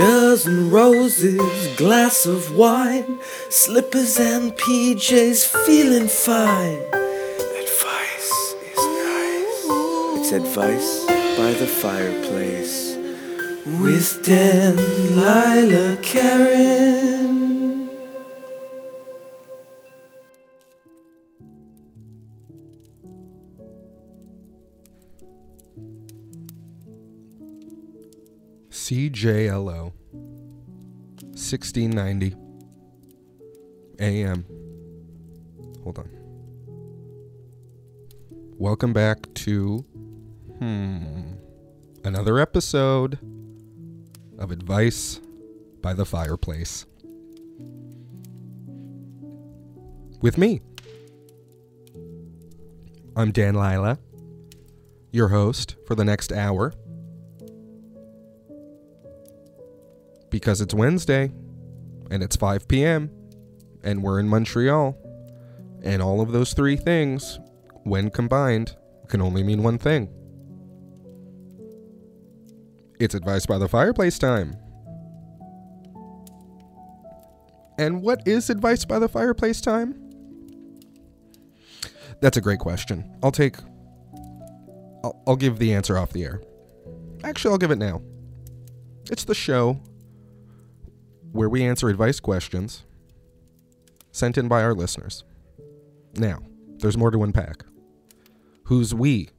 dozen roses, glass of wine, slippers and PJs, feeling fine. Advice is nice. It's advice by the fireplace with Dan, Lila, Karen. CJLO 1690 AM. Hold on. Welcome back to hmm another episode of Advice by the Fireplace. With me. I'm Dan Lila, your host for the next hour. Because it's Wednesday and it's 5 p.m. and we're in Montreal. And all of those three things, when combined, can only mean one thing it's advice by the fireplace time. And what is advice by the fireplace time? That's a great question. I'll take. I'll, I'll give the answer off the air. Actually, I'll give it now. It's the show where we answer advice questions sent in by our listeners. Now, there's more to unpack. Who's we?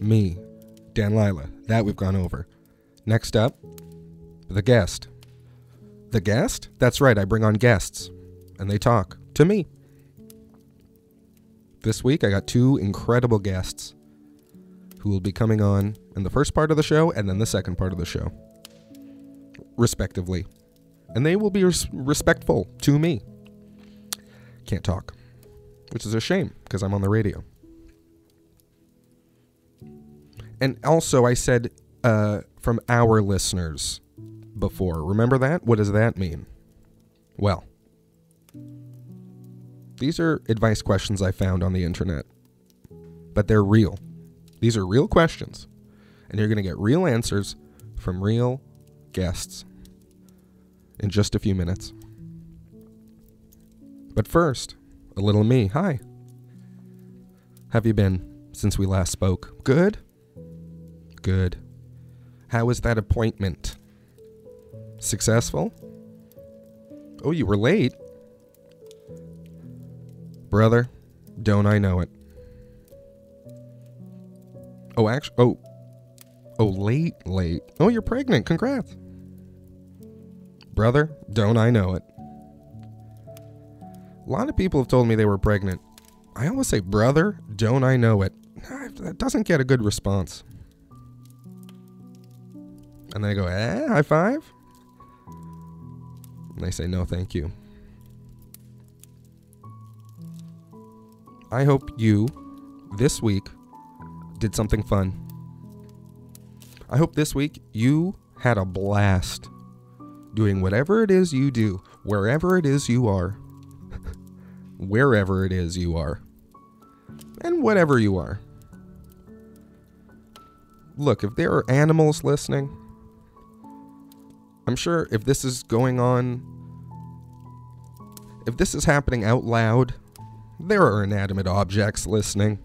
Me, Dan Lila. That we've gone over. Next up, the guest. The guest? That's right, I bring on guests, and they talk to me. This week, I got two incredible guests who will be coming on in the first part of the show and then the second part of the show respectively. And they will be res- respectful to me. Can't talk, which is a shame because I'm on the radio. And also, I said uh, from our listeners before. Remember that? What does that mean? Well, these are advice questions I found on the internet, but they're real. These are real questions, and you're going to get real answers from real guests in just a few minutes. But first, a little me. Hi. Have you been since we last spoke? Good? Good. How was that appointment? Successful? Oh, you were late? Brother, don't I know it? Oh, actually, oh, oh, late, late. Oh, you're pregnant. Congrats. Brother, don't I know it? A lot of people have told me they were pregnant. I always say, brother, don't I know it? That doesn't get a good response. And they go, eh, high five? And they say, no, thank you. I hope you, this week, did something fun. I hope this week you had a blast doing whatever it is you do, wherever it is you are, wherever it is you are, and whatever you are. Look, if there are animals listening, I'm sure if this is going on, if this is happening out loud, there are inanimate objects listening.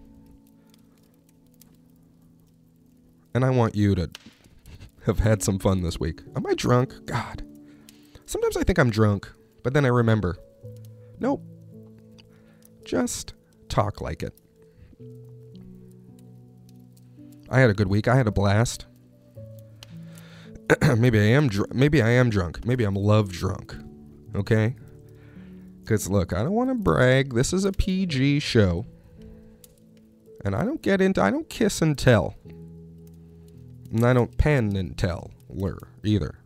And I want you to have had some fun this week. Am I drunk? God. Sometimes I think I'm drunk, but then I remember. Nope. Just talk like it. I had a good week. I had a blast. maybe I am dr- maybe I am drunk. Maybe I'm love drunk. Okay? Cuz look, I don't want to brag. This is a PG show. And I don't get into I don't kiss and tell. And I don't pen and tell either.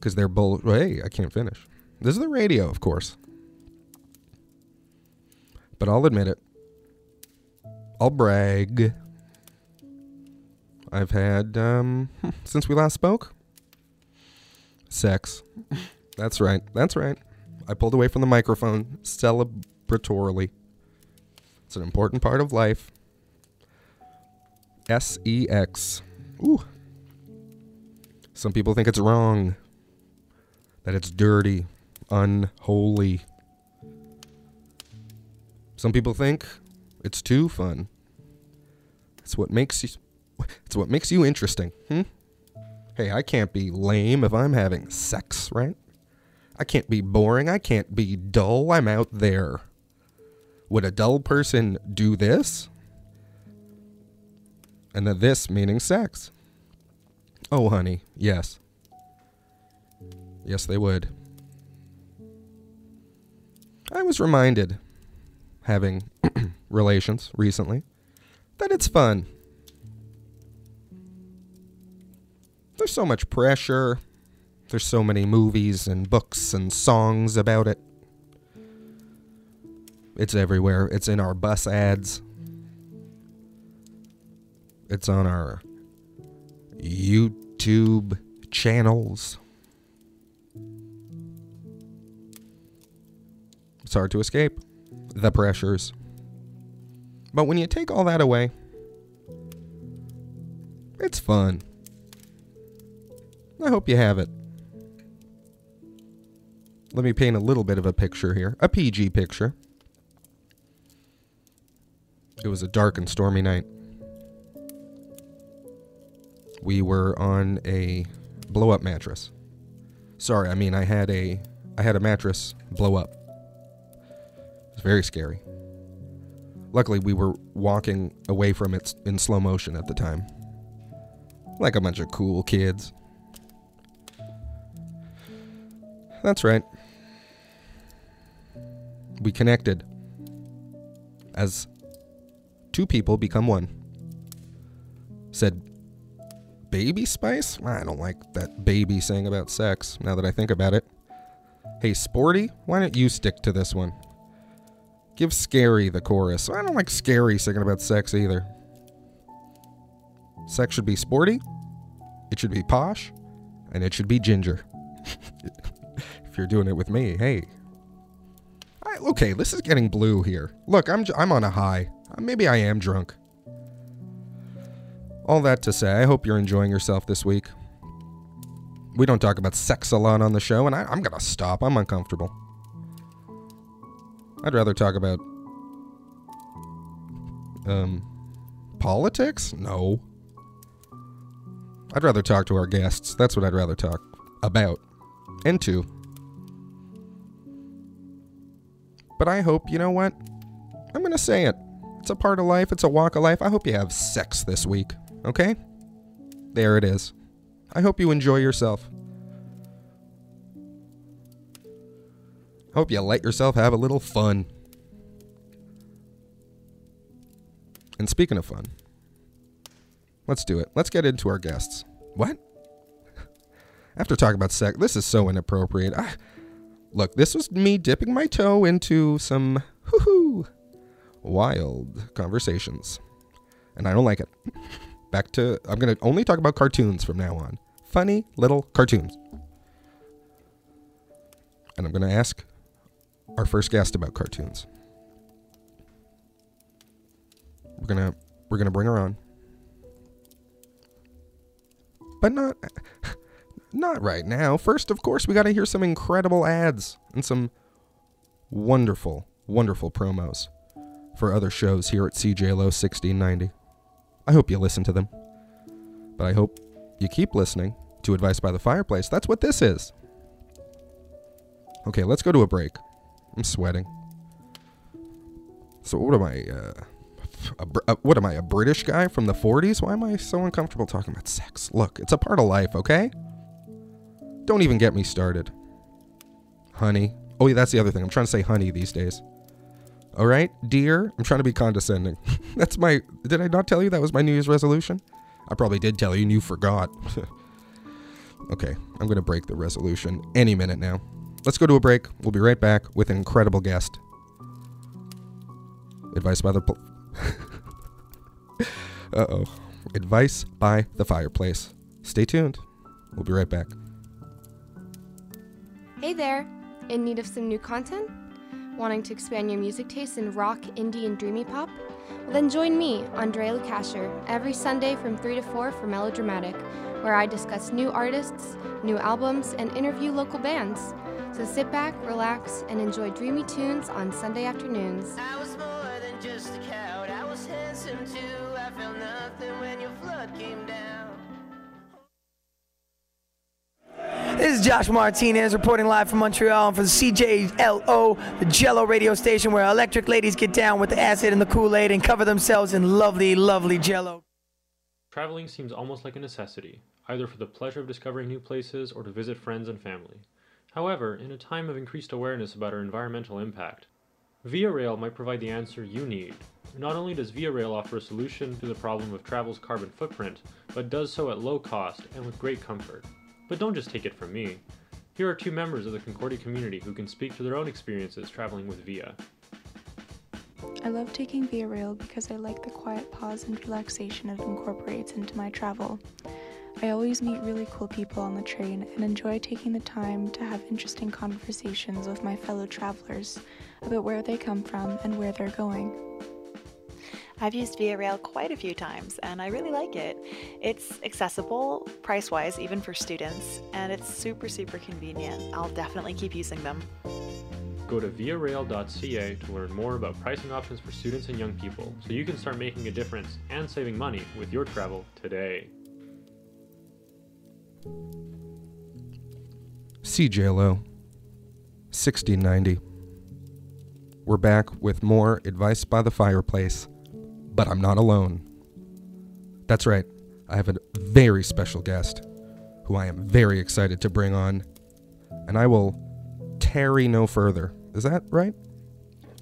Cuz they're bull hey, I can't finish. This is the radio, of course. But I'll admit it. I'll brag. I've had um since we last spoke sex. That's right. That's right. I pulled away from the microphone celebratorily. It's an important part of life. S E X. Ooh. Some people think it's wrong, that it's dirty, unholy. Some people think it's too fun. It's what makes you it's what makes you interesting. Hmm? Hey, I can't be lame if I'm having sex, right? I can't be boring. I can't be dull. I'm out there. Would a dull person do this? And the this meaning sex. Oh, honey, yes. Yes, they would. I was reminded, having relations recently, that it's fun. There's so much pressure. There's so many movies and books and songs about it. It's everywhere. It's in our bus ads. It's on our YouTube channels. It's hard to escape the pressures. But when you take all that away, it's fun. I hope you have it. Let me paint a little bit of a picture here, a PG picture. It was a dark and stormy night. We were on a blow up mattress. Sorry, I mean I had a I had a mattress blow up. It was very scary. Luckily, we were walking away from it in slow motion at the time. Like a bunch of cool kids. That's right. We connected. As two people become one. Said baby spice? I don't like that baby saying about sex now that I think about it. Hey, Sporty, why don't you stick to this one? Give Scary the chorus. I don't like Scary singing about sex either. Sex should be sporty, it should be posh, and it should be ginger. if you're doing it with me, hey. I, okay, this is getting blue here. Look, I'm, I'm on a high. Uh, maybe I am drunk. All that to say, I hope you're enjoying yourself this week. We don't talk about sex a lot on the show, and I, I'm going to stop. I'm uncomfortable. I'd rather talk about. Um. Politics? No. I'd rather talk to our guests. That's what I'd rather talk about. And to. But I hope, you know what? I'm going to say it. It's a part of life, it's a walk of life. I hope you have sex this week, okay? There it is. I hope you enjoy yourself. Hope you let yourself have a little fun. And speaking of fun, let's do it. Let's get into our guests. What? After talking about sex, this is so inappropriate. I, look, this was me dipping my toe into some hoo wild conversations. And I don't like it. Back to, I'm going to only talk about cartoons from now on. Funny little cartoons. And I'm going to ask our first guest about cartoons. We're gonna we're gonna bring her on, but not not right now. First, of course, we got to hear some incredible ads and some wonderful, wonderful promos for other shows here at CJLO 1690. I hope you listen to them, but I hope you keep listening to Advice by the Fireplace. That's what this is. Okay, let's go to a break. I'm sweating. So what am I? Uh, a, a, what am I? A British guy from the 40s? Why am I so uncomfortable talking about sex? Look, it's a part of life, okay? Don't even get me started. Honey. Oh, yeah, that's the other thing. I'm trying to say honey these days. All right, dear. I'm trying to be condescending. that's my. Did I not tell you that was my New Year's resolution? I probably did tell you, and you forgot. okay, I'm gonna break the resolution any minute now. Let's go to a break. We'll be right back with an incredible guest. Advice by the. Pl- uh oh. Advice by the fireplace. Stay tuned. We'll be right back. Hey there! In need of some new content? Wanting to expand your music taste in rock, indie, and dreamy pop? Then join me, Andrea Lukasher, every Sunday from 3 to 4 for Melodramatic, where I discuss new artists, new albums, and interview local bands. So sit back, relax, and enjoy dreamy tunes on Sunday afternoons. I was more than just a coward. I was handsome too. I felt nothing when your flood came This is Josh Martinez reporting live from Montreal for the CJLO, the Jello radio station where electric ladies get down with the acid and the Kool Aid and cover themselves in lovely, lovely Jello. Traveling seems almost like a necessity, either for the pleasure of discovering new places or to visit friends and family. However, in a time of increased awareness about our environmental impact, Via Rail might provide the answer you need. Not only does Via Rail offer a solution to the problem of travel's carbon footprint, but does so at low cost and with great comfort. But don't just take it from me. Here are two members of the Concordia community who can speak to their own experiences traveling with Via. I love taking Via Rail because I like the quiet pause and relaxation it incorporates into my travel. I always meet really cool people on the train and enjoy taking the time to have interesting conversations with my fellow travelers about where they come from and where they're going. I've used Via Rail quite a few times and I really like it. It's accessible, price wise, even for students, and it's super, super convenient. I'll definitely keep using them. Go to viarail.ca to learn more about pricing options for students and young people so you can start making a difference and saving money with your travel today. CJLO 6090. We're back with more advice by the fireplace, but I'm not alone. That's right, I have a very special guest who I am very excited to bring on, and I will tarry no further. Is that right?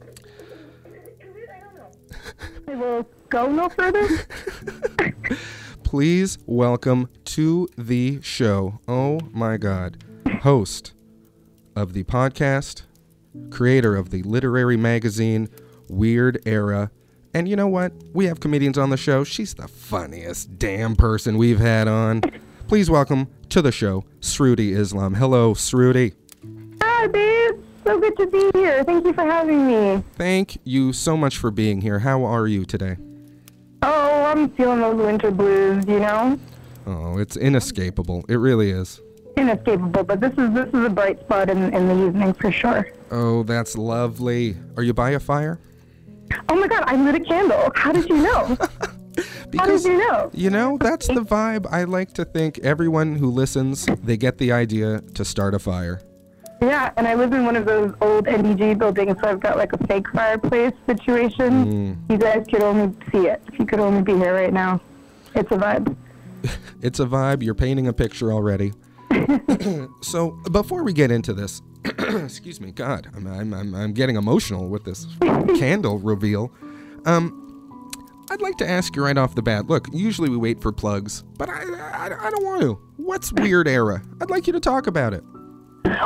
I don't know. We will go no further. Please welcome to the show, oh my God, host of the podcast, creator of the literary magazine Weird Era. And you know what? We have comedians on the show. She's the funniest damn person we've had on. Please welcome to the show, Sruti Islam. Hello, Sruti. Hi, babe. So good to be here. Thank you for having me. Thank you so much for being here. How are you today? Oh, I'm feeling those winter blues, you know? Oh, it's inescapable. It really is. Inescapable, but this is this is a bright spot in, in the evening for sure. Oh, that's lovely. Are you by a fire? Oh my god, I lit a candle. How did you know? How did you know? You know, that's the vibe. I like to think everyone who listens, they get the idea to start a fire. Yeah, and I live in one of those old NDG buildings, so I've got like a fake fireplace situation. Mm. You guys could only see it. If you could only be here right now. It's a vibe. It's a vibe. You're painting a picture already. so before we get into this, excuse me, God, I'm, I'm, I'm, I'm getting emotional with this candle reveal. Um, I'd like to ask you right off the bat. Look, usually we wait for plugs, but I, I, I don't want to. What's Weird Era? I'd like you to talk about it.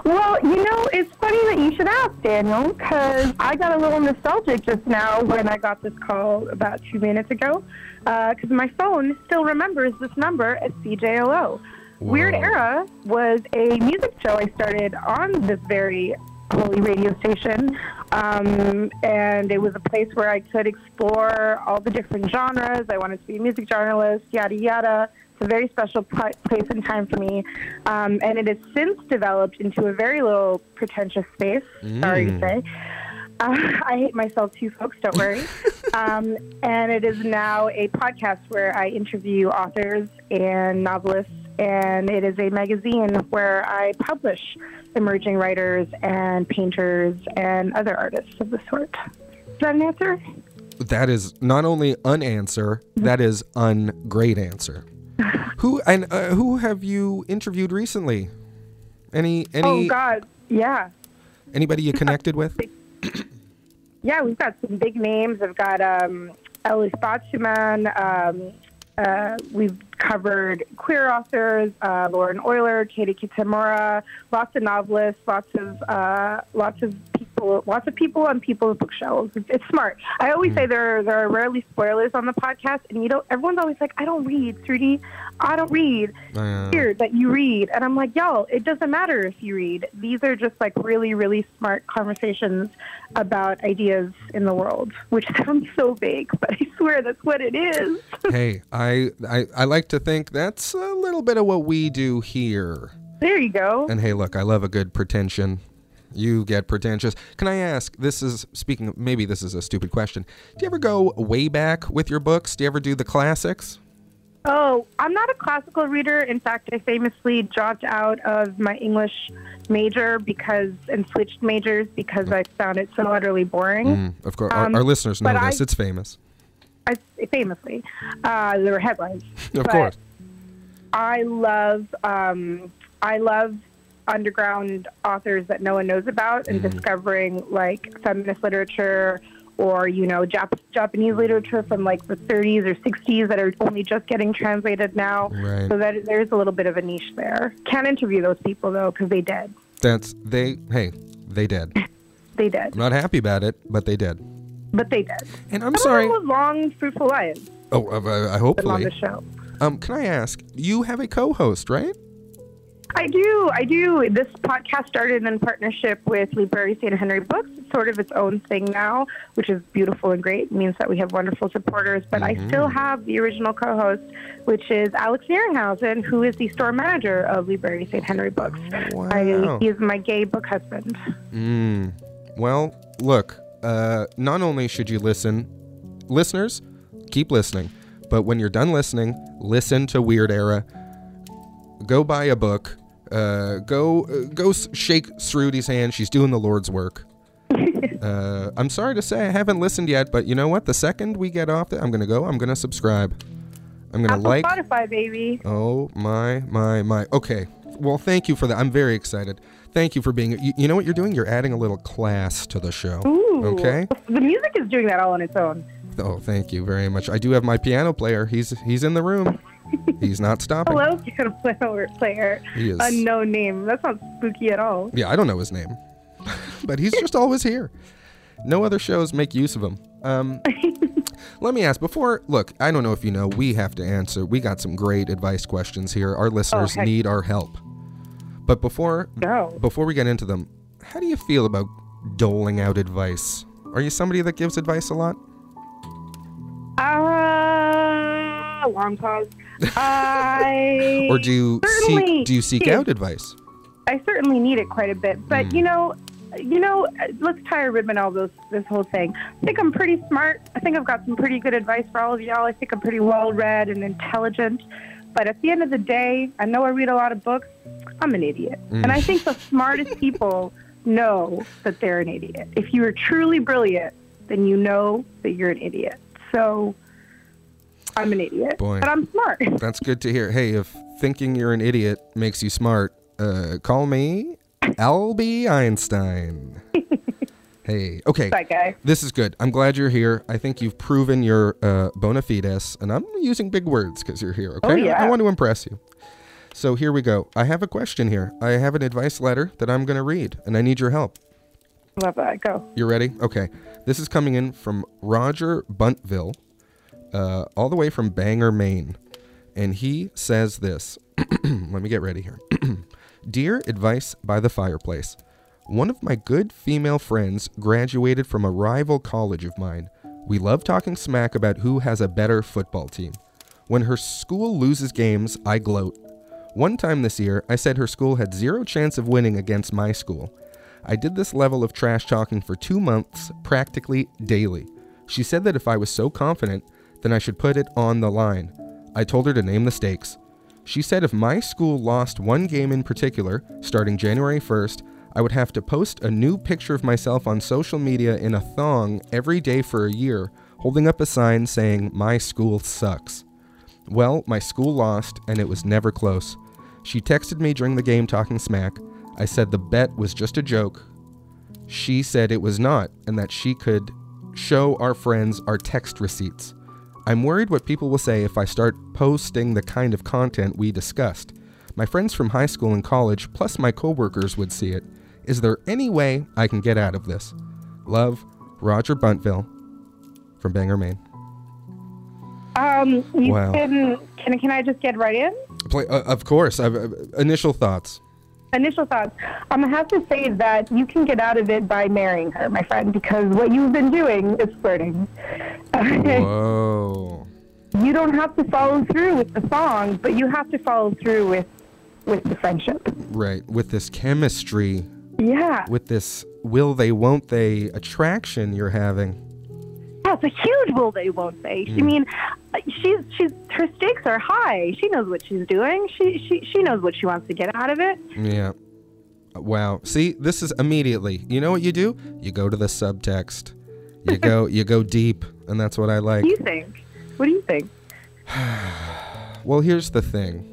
Well, you know, it's funny that you should ask, Daniel, because I got a little nostalgic just now when I got this call about two minutes ago, because my phone still remembers this number as CJLO. Weird Era was a music show I started on this very holy radio station, um, and it was a place where I could explore all the different genres. I wanted to be a music journalist, yada yada. It's a very special pl- place and time for me, um, and it has since developed into a very little pretentious space. Sorry to Mm. say. Uh, I hate myself too, folks. Don't worry. um, and it is now a podcast where I interview authors and novelists, and it is a magazine where I publish emerging writers and painters and other artists of the sort. Is that an answer? That is not only an answer, that is un great answer. Who and uh, who have you interviewed recently? Any any oh God, yeah, anybody you connected with? yeah. We've got some big names. I've got um, Elif Batuman. Um, uh, we've covered queer authors, uh, Lauren Oyler, Katie Kitamura, lots of novelists, lots of uh, lots of people lots of people on people's bookshelves. It's, it's smart. I always say there there are rarely spoilers on the podcast, and you know everyone's always like, I don't read, 3D. I don't read. Uh, Here that you read, and I'm like, y'all, it doesn't matter if you read. These are just like really, really smart conversations about ideas in the world, which sounds so vague, but I swear that's what it is. hey, I, I I like to think that's a little bit of what we do here. there you go. And hey, look, I love a good pretension. You get pretentious. Can I ask? This is speaking. Of, maybe this is a stupid question. Do you ever go way back with your books? Do you ever do the classics? Oh, I'm not a classical reader. In fact, I famously dropped out of my English major because and switched majors because I found it so utterly boring. Mm, of course, our, Um, our listeners know this. I- it's famous. I, famously, uh, there were headlines. Of course. I love um, I love underground authors that no one knows about and Mm-hmm. discovering like feminist literature or you know Jap- Japanese literature from like the 30s or 60s that are only just getting translated now. Right. So that there's a little bit of a niche there. Can't interview those people though because they did. That's they. Hey, they did. They did. I'm not happy about it, but they did. But they did. And I'm Some of sorry. them live long, fruitful lives. Oh, uh, uh, Been on the show. Um, can I ask? You have a co-host, right? I do. I do. This podcast started in partnership with Library St. Henry Books. It's sort of its own thing now, which is beautiful and great. It means that we have wonderful supporters. But I still have the original co host, which is Alex Nierenhausen, who is the store manager of Library St. Henry Books. Wow. I, he is my gay book husband. Mm. Well, look. Uh, not only should you listen, listeners, keep listening. But when you're done listening, listen to Weird Era. Go buy a book. Uh, go uh, go shake Sruti's hand. She's doing the Lord's work. uh, I'm sorry to say I haven't listened yet, but you know what? The second we get off, the, I'm gonna go. I'm gonna subscribe. I'm gonna Apple like. Spotify, baby. Oh my my my. Okay. Well, thank you for that. I'm very excited. Thank you for being. You, you know what you're doing? You're adding a little class to the show. Ooh. Okay. The music is doing that all on its own. Oh, thank you very much. I do have my piano player. He's he's in the room. He's not stopping. Hello, piano player- player. He is. Unknown name. That's not spooky at all. Yeah, I don't know his name, but he's just always here. No other shows make use of him. Um, let me ask before. Look, I don't know if you know. We have to answer. We got some great advice questions here. Our listeners heck. need our help. But before No. before we get into them, how do you feel about doling out advice? Are you somebody that gives advice a lot? Uh, long pause. I Or do you seek do you seek did. out advice? I certainly need it quite a bit, but Mm. you know, you know, let's tie a ribbon all those this whole thing. I think I'm pretty smart. I think I've got some pretty good advice for all of y'all. I think I'm pretty well read and intelligent. But at the end of the day, I know I read a lot of books. I'm an idiot, Mm. and I think the smartest people know that they're an idiot. If you are truly brilliant, then you know that you're an idiot. So. I'm an idiot, Boy. but I'm smart. That's good to hear. Hey, if thinking you're an idiot makes you smart, uh, call me Albie Einstein. hey, okay. that guy. This is good. I'm glad you're here. I think you've proven your uh, bona fides, and I'm using big words because you're here. Okay, Oh, yeah. I want to impress you. So here we go. I have a question here. I have an advice letter that I'm going to read, and I need your help. Love that. Go. You ready? Okay. This is coming in from Roger Buntville, uh, all the way from Bangor, Maine. And he says this. Let me get ready here. Dear Advice by the Fireplace, one of my good female friends graduated from a rival college of mine. We love talking smack about who has a better football team. When her school loses games, I gloat. One time this year, I said her school had zero chance of winning against my school. I did this level of trash talking for two months, practically daily. She said that if I was so confident, then I should put it on the line. I told her to name the stakes. She said if my school lost one game in particular, starting January 1st, I would have to post a new picture of myself on social media in a thong every day for a year, holding up a sign saying, My school sucks. Well, my school lost, and it was never close. She texted me during the game talking smack. I said the bet was just a joke. She said it was not, and that she could show our friends our text receipts. I'm worried what people will say if I start posting the kind of content we discussed. My friends from high school and college, plus my coworkers, would see it. Is there any way I can get out of this? Love, Roger Buntville from Bangor, Maine. Um, you Wow. can, can can I just get right in? Play, uh, of course. Uh, initial thoughts. Initial thoughts. I'm gonna have to say that you can get out of it by marrying her, my friend, because what you've been doing is flirting. Whoa. you don't have to follow through with the song, but you have to follow through with with the friendship. Right. With this chemistry, Yeah, with this will they, won't they attraction you're having. It's a huge will they, won't they? I mm. mean, she's she's her stakes are high. She knows what she's doing. She she she knows what she wants to get out of it. Yeah. Wow. See, this is immediately. You know what you do? You go to the subtext. You go you go deep, and that's what I like. What do you think? What do you think? Well, here's the thing.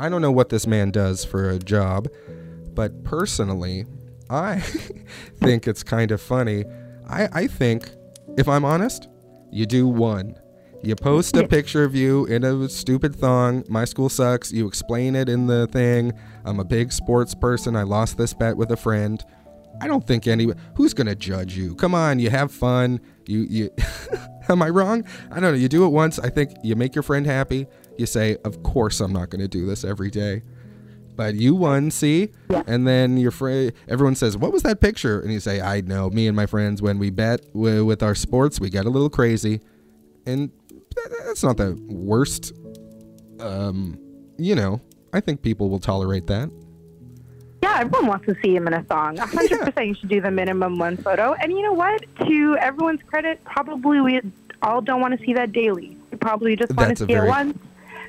I don't know what this man does for a job, but personally, I think it's kind of funny. I, I think, if I'm honest, you do one. You post a picture of you in a stupid thong. My school sucks. You explain it in the thing. I'm a big sports person. I lost this bet with a friend. I don't think any who's gonna judge you. Come on, you have fun. You you am I wrong? I don't know. You do it once. I think you make your friend happy. You say, of course I'm not gonna do this every day. But you won, see? And then your friend, everyone says, "What was that picture?" And you say, "I know. Me and my friends, when we bet wi- with our sports, we get a little crazy." And that- that's not the worst. Um, you know, I think people will tolerate that. Yeah, everyone wants to see him in a song. A hundred percent, you should do the minimum one photo. And you know what? To everyone's credit, probably we all don't want to see that daily. We probably just want That's to see very- it once,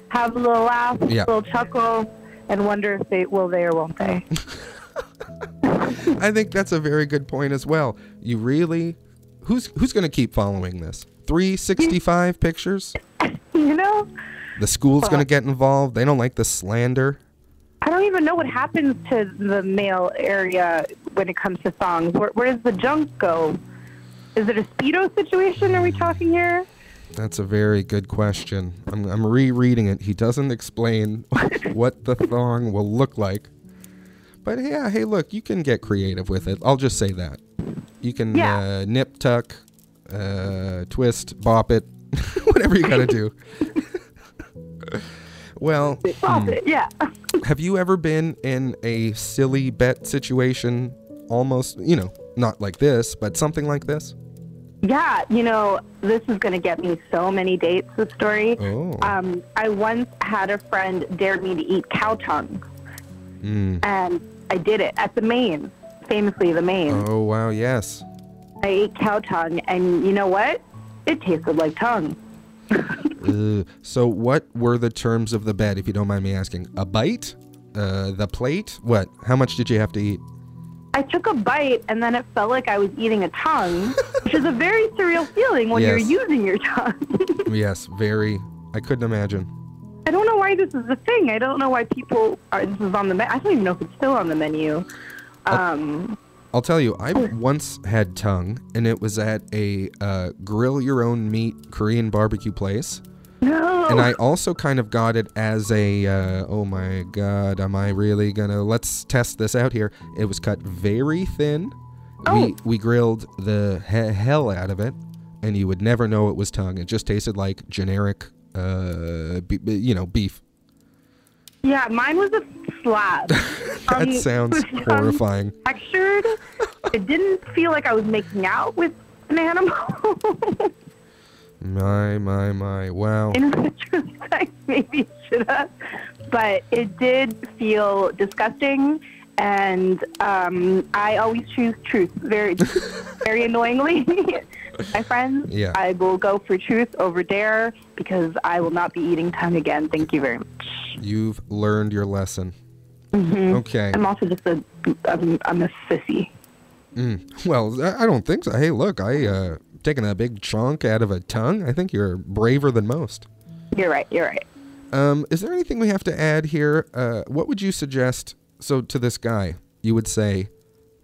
have a little laugh, Yeah. a little chuckle, and wonder if they will they or won't they. I think that's a very good point as well. You really, who's who's going to keep following this? 365 pictures. you know, The school's going to get involved. They don't like the slander. I don't even know what happens to the male area when it comes to songs. Where, where does the junk go? Is it a speedo situation? Are we talking here? That's a very good question. I'm, I'm rereading it. He doesn't explain what the thong will look like. But yeah, hey, look, you can get creative with it. I'll just say that. You can Yeah. uh, nip, tuck, uh, twist, bop it, whatever you got to do. well, Stop hmm. it. Yeah. have you ever been in a silly bet situation? Almost, you know, not like this, but something like this? Yeah, you know, this is going to get me so many dates, this story. Oh. Um, I once had a friend dare me to eat cow tongue, Mm. and I did it at the Main, famously the Main. Oh, wow, yes. I ate cow tongue, and you know what? It tasted like tongue. Ugh. so, what were the terms of the bet, if you don't mind me asking? A bite? Uh, the plate? What? How much did you have to eat? I took a bite, and then it felt like I was eating a tongue, which is a very surreal feeling when Yes. you're using your tongue. yes, very. I couldn't imagine. I don't know why this is a thing. I don't know why people are. This is on the. Me- I don't even know if it's still on the menu. Um, I'll tell you, I once had tongue, and it was at a uh, grill your own meat Korean barbecue place. No. And I also kind of got it as a, uh, oh my god, am I really gonna, let's test this out here. It was cut very thin. We, we grilled the he- hell out of it, and you would never know it was tongue. It just tasted like generic, uh, be- you know, beef. Yeah, mine was a slab. That Um, sounds um, horrifying. Textured. it didn't feel like I was making out with an animal. My, my, my. Wow. In retrospect, maybe it should have. But it did feel disgusting, and um, I always choose truth. Very, very annoyingly, my friends. Yeah. I will go for truth over dare because I will not be eating tongue again. Thank you very much. You've learned your lesson. Mhm. Okay. I'm also just a, I'm, I'm a sissy. Mm. Well, I I don't think so. Hey, look, I uh taking a big chunk out of a tongue. I think you're braver than most. You're right. You're right. Um, is there anything we have to add here? Uh, what would you suggest? So to this guy, you would say,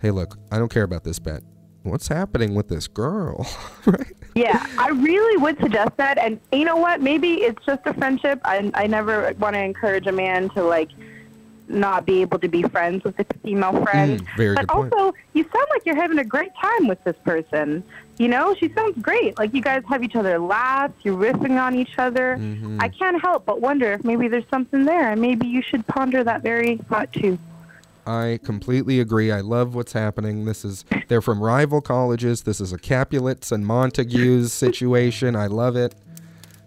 "Hey, look, I don't care about this bet. What's happening with this girl?" right? Yeah, I really would suggest that. And you know what? Maybe it's just a friendship. I, I never want to encourage a man to like not be able to be friends with a female friend. Mm, but good point. also, you sound like you're having a great time with this person. You know, she sounds great. Like you guys have each other laughs, you're riffing on each other. Mm-hmm. I can't help but wonder if maybe there's something there, and maybe you should ponder that very thought too. I completely agree. I love what's happening. This is they're from rival colleges. This is a Capulets and Montagues situation. I love it.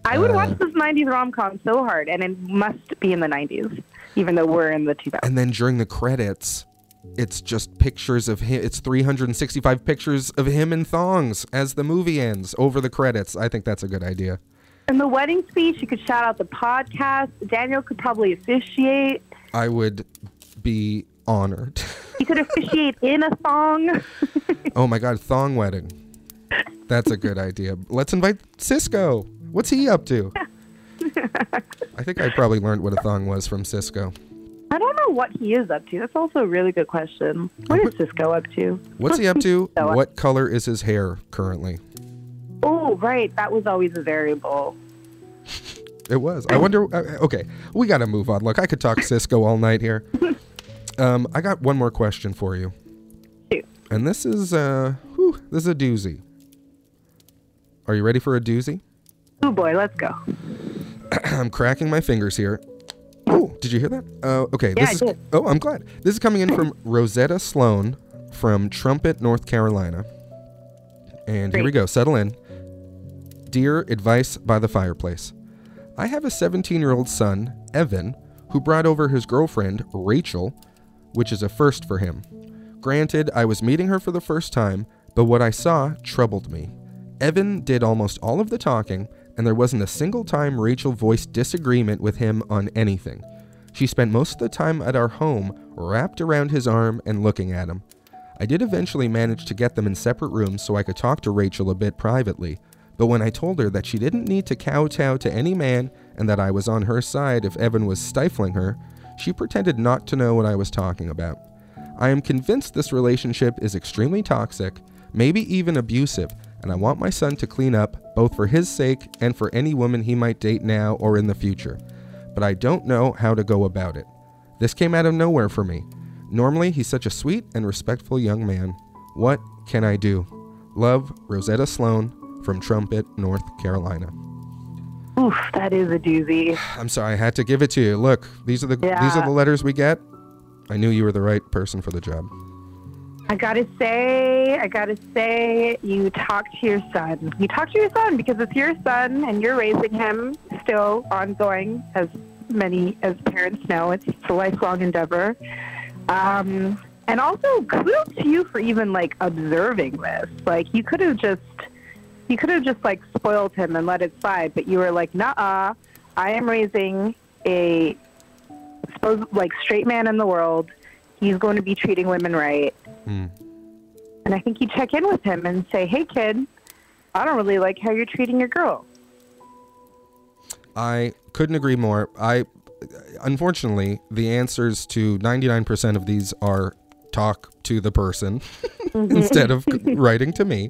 I would Uh, watch this 90s rom com so hard, and it must be in the 90s, even though we're in the 2000s. And then during the credits, it's just pictures of him. It's 365 pictures of him in thongs as the movie ends over the credits. I think that's a good idea. In the wedding speech, you could shout out the podcast. Daniel could probably officiate. I would be honored. He could officiate in a song. oh my god, thong wedding. That's a good idea. Let's invite Sisqo. What's he up to? I think I probably learned what a thong was from Sisqo. I don't know what he is up to. That's also a really good question. What is Sisqo up to? What's he up to? Uh, What color is his hair currently? Oh, right. That was always a variable. It was. I wonder. Uh, okay, we got to move on. Look, I could talk Sisqo all night here. Um, I got one more question for you. And this is uh, whew, this is a doozy. Are you ready for a doozy? Oh boy, let's go. I'm cracking my fingers here. Oh, did you hear that? Uh, okay. Yeah, this I is, did. Oh, I'm glad. This is coming in from Rosetta Sloan from Trumpet, North Carolina. And here we go. Settle in. Dear Advice by the Fireplace. I have a 17 year old son, Evan, who brought over his girlfriend, Rachel, which is a first for him. Granted, I was meeting her for the first time, but what I saw troubled me. Evan did almost all of the talking, and there wasn't a single time Rachel voiced disagreement with him on anything. She spent most of the time at our home, wrapped around his arm and looking at him. I did eventually manage to get them in separate rooms so I could talk to Rachel a bit privately, but when I told her that she didn't need to kowtow to any man and that I was on her side if Evan was stifling her, she pretended not to know what I was talking about. I am convinced this relationship is extremely toxic, maybe even abusive, and I want my son to clean up, both for his sake and for any woman he might date now or in the future. But I don't know how to go about it. This came out of nowhere for me. Normally, he's such a sweet and respectful young man. What can I do? Love, Rosetta Sloan from Trumpet, North Carolina. Oof, that is a doozy. I'm sorry, I had to give it to you. Look, these are the these are the letters we get. I knew you were the right person for the job. I gotta say, I gotta say, you talk to your son. You talk to your son because it's your son and you're raising him still ongoing, as many as parents know. It's, a lifelong endeavor. Um, and also, kudos to you for even like observing this. Like, you could have just, you could have just like spoiled him and let it slide, but you were like, nah, I am raising a suppose like straight man in the world. He's going to be treating women right. Hmm. And I think you check in with him and say, "Hey, kid, I don't really like how you're treating your girl." I couldn't agree more. I unfortunately the answers to 99% of these are talk to the person instead of writing to me.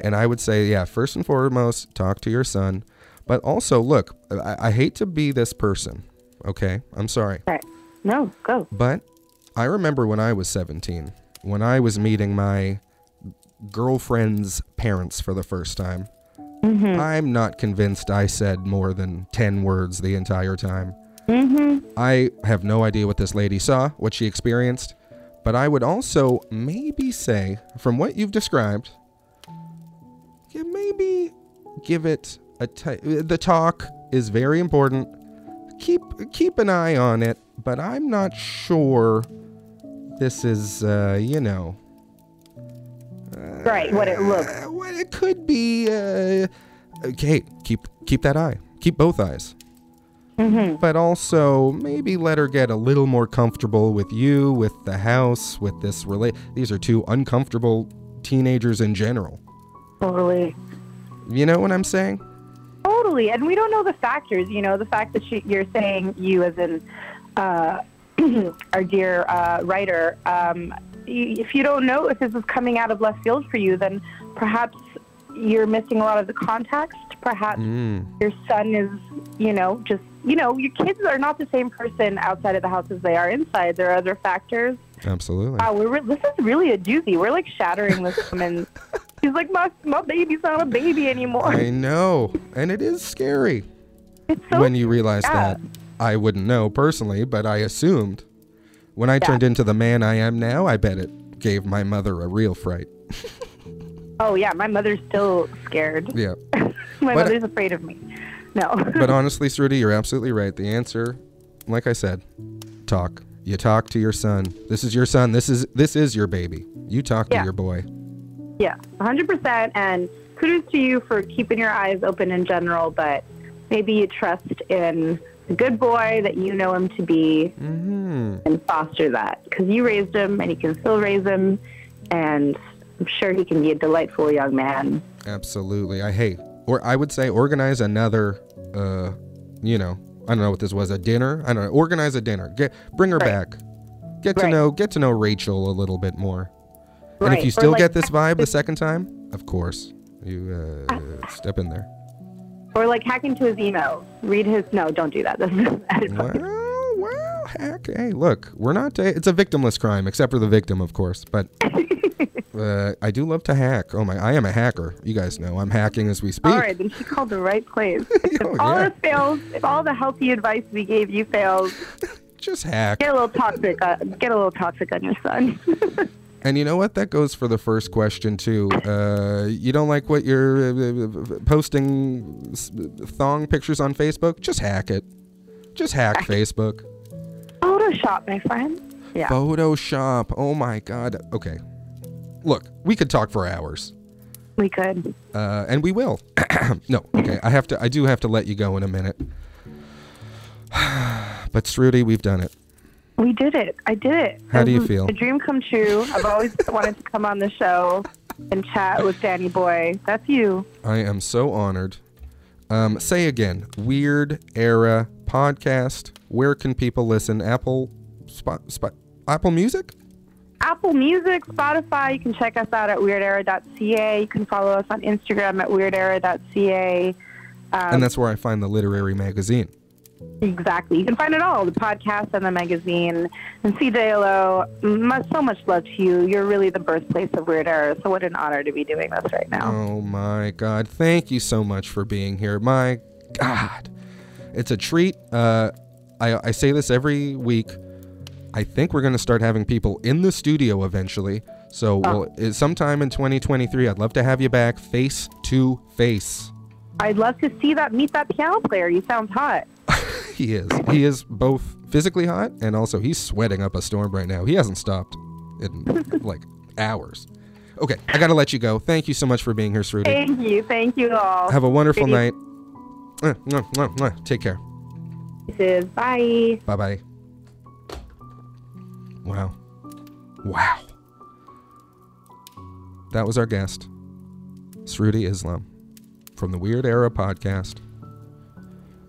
And I would say, yeah, first and foremost, talk to your son. But also, look, I, I hate to be this person. Okay, I'm sorry. Okay. No, go. But I remember when I was 17, when I was meeting my girlfriend's parents for the first time. Mm-hmm. I'm not convinced I said more than 10 words the entire time. Mm-hmm. I have no idea what this lady saw, what she experienced, but I would also maybe say, from what you've described, yeah, maybe give it a the talk is very important. Keep keep an eye on it, but I'm not sure this is uh, you know Right. What it looks. uh, what it could be. Uh, okay, keep keep that eye, keep both eyes Mm-hmm. but also maybe let her get a little more comfortable with you, with the house, with this relate. These are two uncomfortable teenagers in general. Totally. You know what I'm saying? Totally. And we don't know the factors. You know, the fact that she, you're saying you, as in uh, our dear uh, writer, um, if you don't know if this is coming out of left field for you, then perhaps you're missing a lot of the context. Perhaps Mm. your son is, you know, just you know, your kids are not the same person outside of the house as they are inside. There are other factors. Absolutely. Wow, we're re- this is really a doozy. We're like shattering this woman. She's like, my my baby's not a baby anymore. I know, and it is scary It's so when you realize yeah. that. I wouldn't know personally, but I assumed. When I Yeah. turned into the man I am now, I bet it gave my mother a real fright. Oh yeah, my mother's still scared. Yeah. my But- mother's afraid of me. No. but honestly, Sruti, you're absolutely right. The answer, like I said, talk. You talk to your son. This is your son. This is this is your baby. You talk Yeah. to your boy. Yeah, 100%. And kudos to you for keeping your eyes open in general, but maybe you trust in the good boy that you know him to be hmm and foster that because you raised him and you can still raise him. And I'm sure he can be a delightful young man. Absolutely. I hate, or I would say, organize another. Uh, you know, I don't know what this was. A dinner. I don't know. Organize a dinner. Get bring her Right. back. Get to know get to know Rachel a little bit more. And if you still like- get this vibe the second time, of course, you uh, step in there. Or like hack into his email. Read his. No, don't do that. This is bad. Well, well, heck, hey, look, we're not. it's a victimless crime, except for the victim, of course. But uh, I do love to hack. Oh my, I am a hacker. You guys know I'm hacking as we speak. All right, then she called the right place. If Oh, all yeah. this fails, if all the healthy advice we gave you fails, Just hack. get a little toxic. Uh, get a little toxic on your son. And you know what? That goes for the first question too. Uh, you don't like what you're uh, posting thong pictures on Facebook? Just hack it. Just hack Facebook. Photoshop, my friend. Yeah. Photoshop. Oh my God. Okay. Look, we could talk for hours. We could. uh, and we will. no, okay. I have to. I do have to let you go in a minute. but Sruti, we've done it. We did it. I did it. How do you feel? A dream come true. I've always wanted to come on the show and chat with Danny Boy. That's you. I am so honored. Um, say again, Weird Era podcast. Where can people listen? Apple, spot, spot, Apple Music. Apple Music, Spotify. You can check us out at weirdera.ca. You can follow us on Instagram at weirdera.ca. Um, and that's where I find the literary magazine. Exactly. You can find it all the podcast and the magazine. And CJLO, so much love to you. You're really the birthplace of Weird. So, what an honor to be doing this right now. Oh my God! Thank you so much for being here. My God, it's a treat. Uh, I I say this every week. I think we're going to start having people in the studio eventually. So, Oh. we'll, sometime in 2023, I'd love to have you back face to face. I'd love to see that, meet that piano player. You sound hot. He is. He is both physically hot and also he's sweating up a storm right now. He hasn't stopped in like hours. Okay, I got to let you go. Thank you so much for being here, Sruti. Thank you. Thank you all. Have a wonderful night. Take care. Bye. Bye bye. Wow. Wow. That was our guest, Sruti Islam from the Weird Era podcast.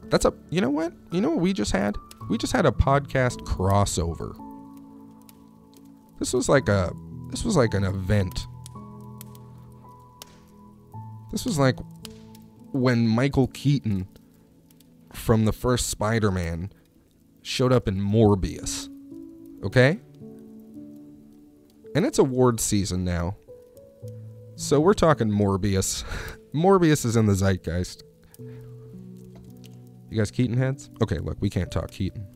That's a, you know what? You know what we just had? We just had a podcast crossover. This was like a, this was like an event. This was like when Michael Keaton from the first Spider Man showed up in Morbius. Okay? And it's award season now. So we're talking Morbius. Morbius is in the zeitgeist. You guys Keaton heads? Okay, look, we can't talk Keaton.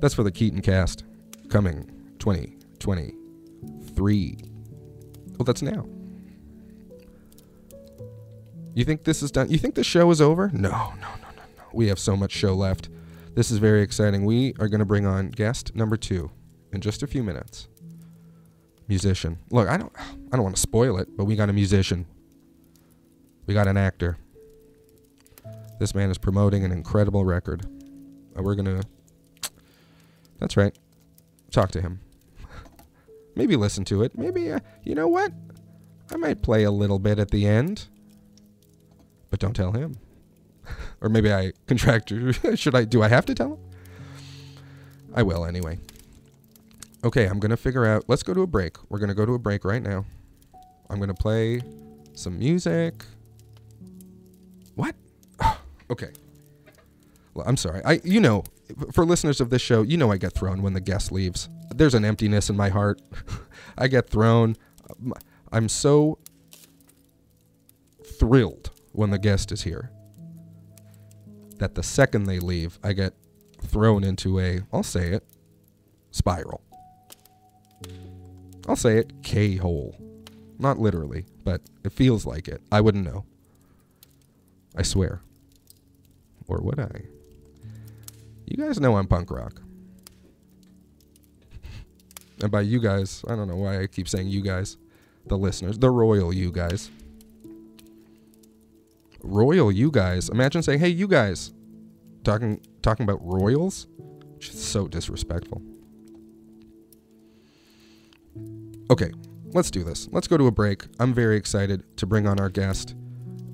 That's for the Keaton cast coming 2023. Well, that's now. You think this is done? You think the show is over? No, no, no, no, no. We have so much show left. This is very exciting. We are going to bring on guest number two in just a few minutes. Musician. Look, I don't, I don't want to spoil it, but we got a musician. We got an actor. This man is promoting an incredible record. And we're going to, that's right, talk to him. Maybe listen to it. Maybe, uh, you know what? I might play a little bit at the end. But don't tell him. or maybe I contract. Should I? Do I have to tell him? I will anyway. Okay, I'm gonna figure out. Let's go to a break. We're gonna go to a break right now. I'm gonna play some music. What? Okay. I'm sorry. I you know, for listeners of this show, you know I get thrown when the guest leaves. There's an emptiness in my heart. I get thrown. I'm so thrilled when the guest is here that the second they leave, I get thrown into a, I'll say it, spiral. I'll say it, K hole. Not literally, but it feels like it. I wouldn't know. I swear. Or would I? You guys know I'm punk rock. and by you guys, I don't know why I keep saying you guys. The listeners, the royal you guys. Royal you guys. Imagine saying, "Hey, you guys." Talking talking about royals? Which is so disrespectful. Okay, let's do this. Let's go to a break. I'm very excited to bring on our guest.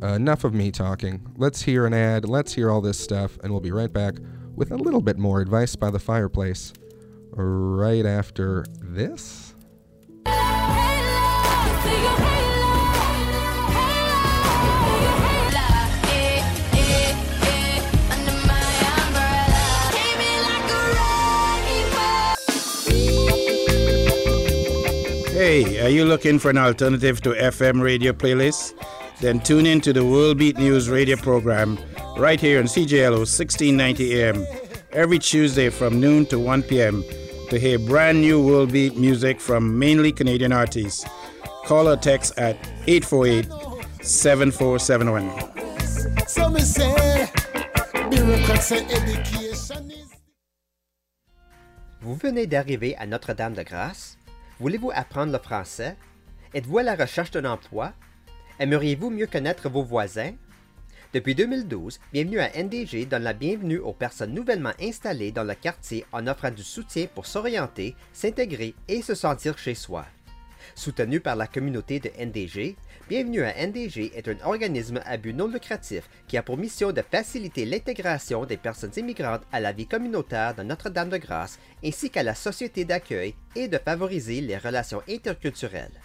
Uh, enough of me talking. Let's hear an ad. Let's hear all this stuff, and we'll be right back with a little bit more advice by the fireplace right after this. Hey, are you looking for an alternative to FM radio playlists? Then tune in to the World Beat News radio program right here on CJLO 1690 AM every Tuesday from noon to 1 p.m. to hear brand new World Beat music from mainly Canadian artists. Call or text at 848 7471. So me say, bureaucrats say education is Vous venez d'arriver à Notre-Dame-de-Grâce? Voulez-vous apprendre le français? Êtes-vous à la recherche d'un emploi? Aimeriez-vous mieux connaître vos voisins? Depuis 2012, Bienvenue à NDG donne la bienvenue aux personnes nouvellement installées dans le quartier en offrant du soutien pour s'orienter, s'intégrer et se sentir chez soi. Soutenu par la communauté de NDG, Bienvenue à NDG est un organisme à but non lucratif qui a pour mission de faciliter l'intégration des personnes immigrantes à la vie communautaire de Notre-Dame-de-Grâce ainsi qu'à la société d'accueil et de favoriser les relations interculturelles.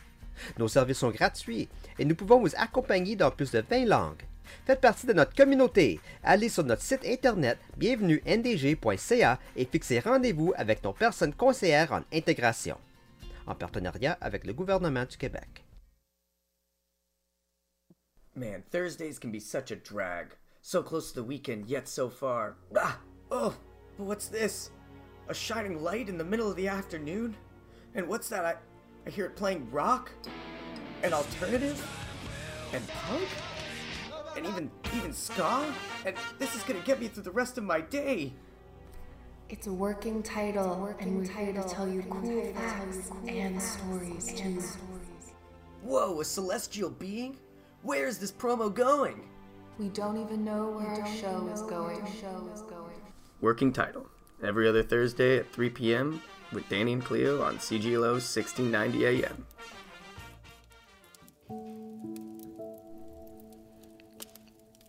Nos services sont gratuits et nous pouvons vous accompagner dans plus de 20 langues. Faites partie de notre communauté. Allez sur notre site internet bienvenuendg.ca et fixez rendez-vous avec nos personnes conseillères en intégration. En partenariat avec le gouvernement du Québec. Man, Thursdays can be such a drag. So close to the weekend, yet so far. Ah! Oh! What's this? A shining light in the middle of the afternoon? And what's that? I, I hear it playing rock? And alternative? And punk? And even even ska? And this is gonna get me through the rest of my day. It's a working title, and we're here to tell you cool facts and stories and too. Whoa, a celestial being? Where is this promo going? We don't even know where our show is going. Show is going. Working title. Every other Thursday at 3 p.m. with Danny and Cleo on CJLO 1690 AM.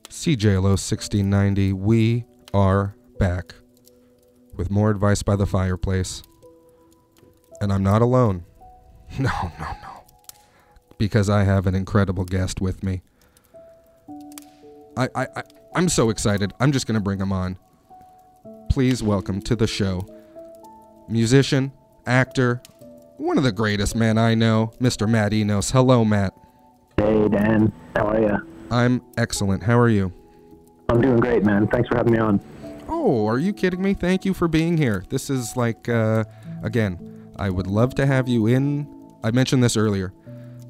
CJLO 1690, we are back with more advice by the fireplace. And I'm not alone. No, no, no. Because I have an incredible guest with me. I, I, I I'm so excited. I'm just going to bring him on. Please welcome to the show musician, actor, one of the greatest men I know, Mr. Matt Enos. Hello, Matt. Hey, Dan. How are you? I'm excellent. How are you? I'm doing great, man. Thanks for having me on. Oh, are you kidding me? Thank you for being here. This is like, uh, again, I would love to have you in. I mentioned this earlier.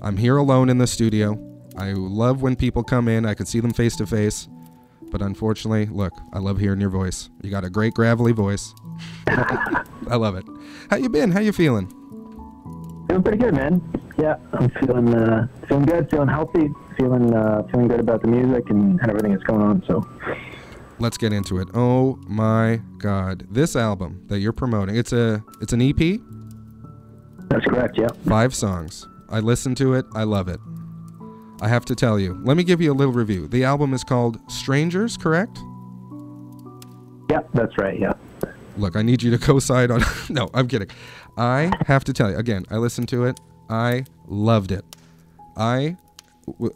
I'm here alone in the studio. I love when people come in. I can see them face to face. But unfortunately, look, I love hearing your voice. You got a great gravelly voice. I love it. How you been? How you feeling? Feeling pretty good, man. Yeah, I'm feeling uh, feeling good, feeling healthy, feeling uh, feeling good about the music and, and everything that's going on. So Let's get into it. Oh my god. This album that you're promoting, it's a it's an EP? That's correct, yeah. 5 songs. I listened to it. I love it. I have to tell you. Let me give you a little review. The album is called Strangers, correct? Yep, that's right, yeah. Look, I need you to co-sign on. no, I'm kidding. I have to tell you again. I listened to it. I loved it. I uh,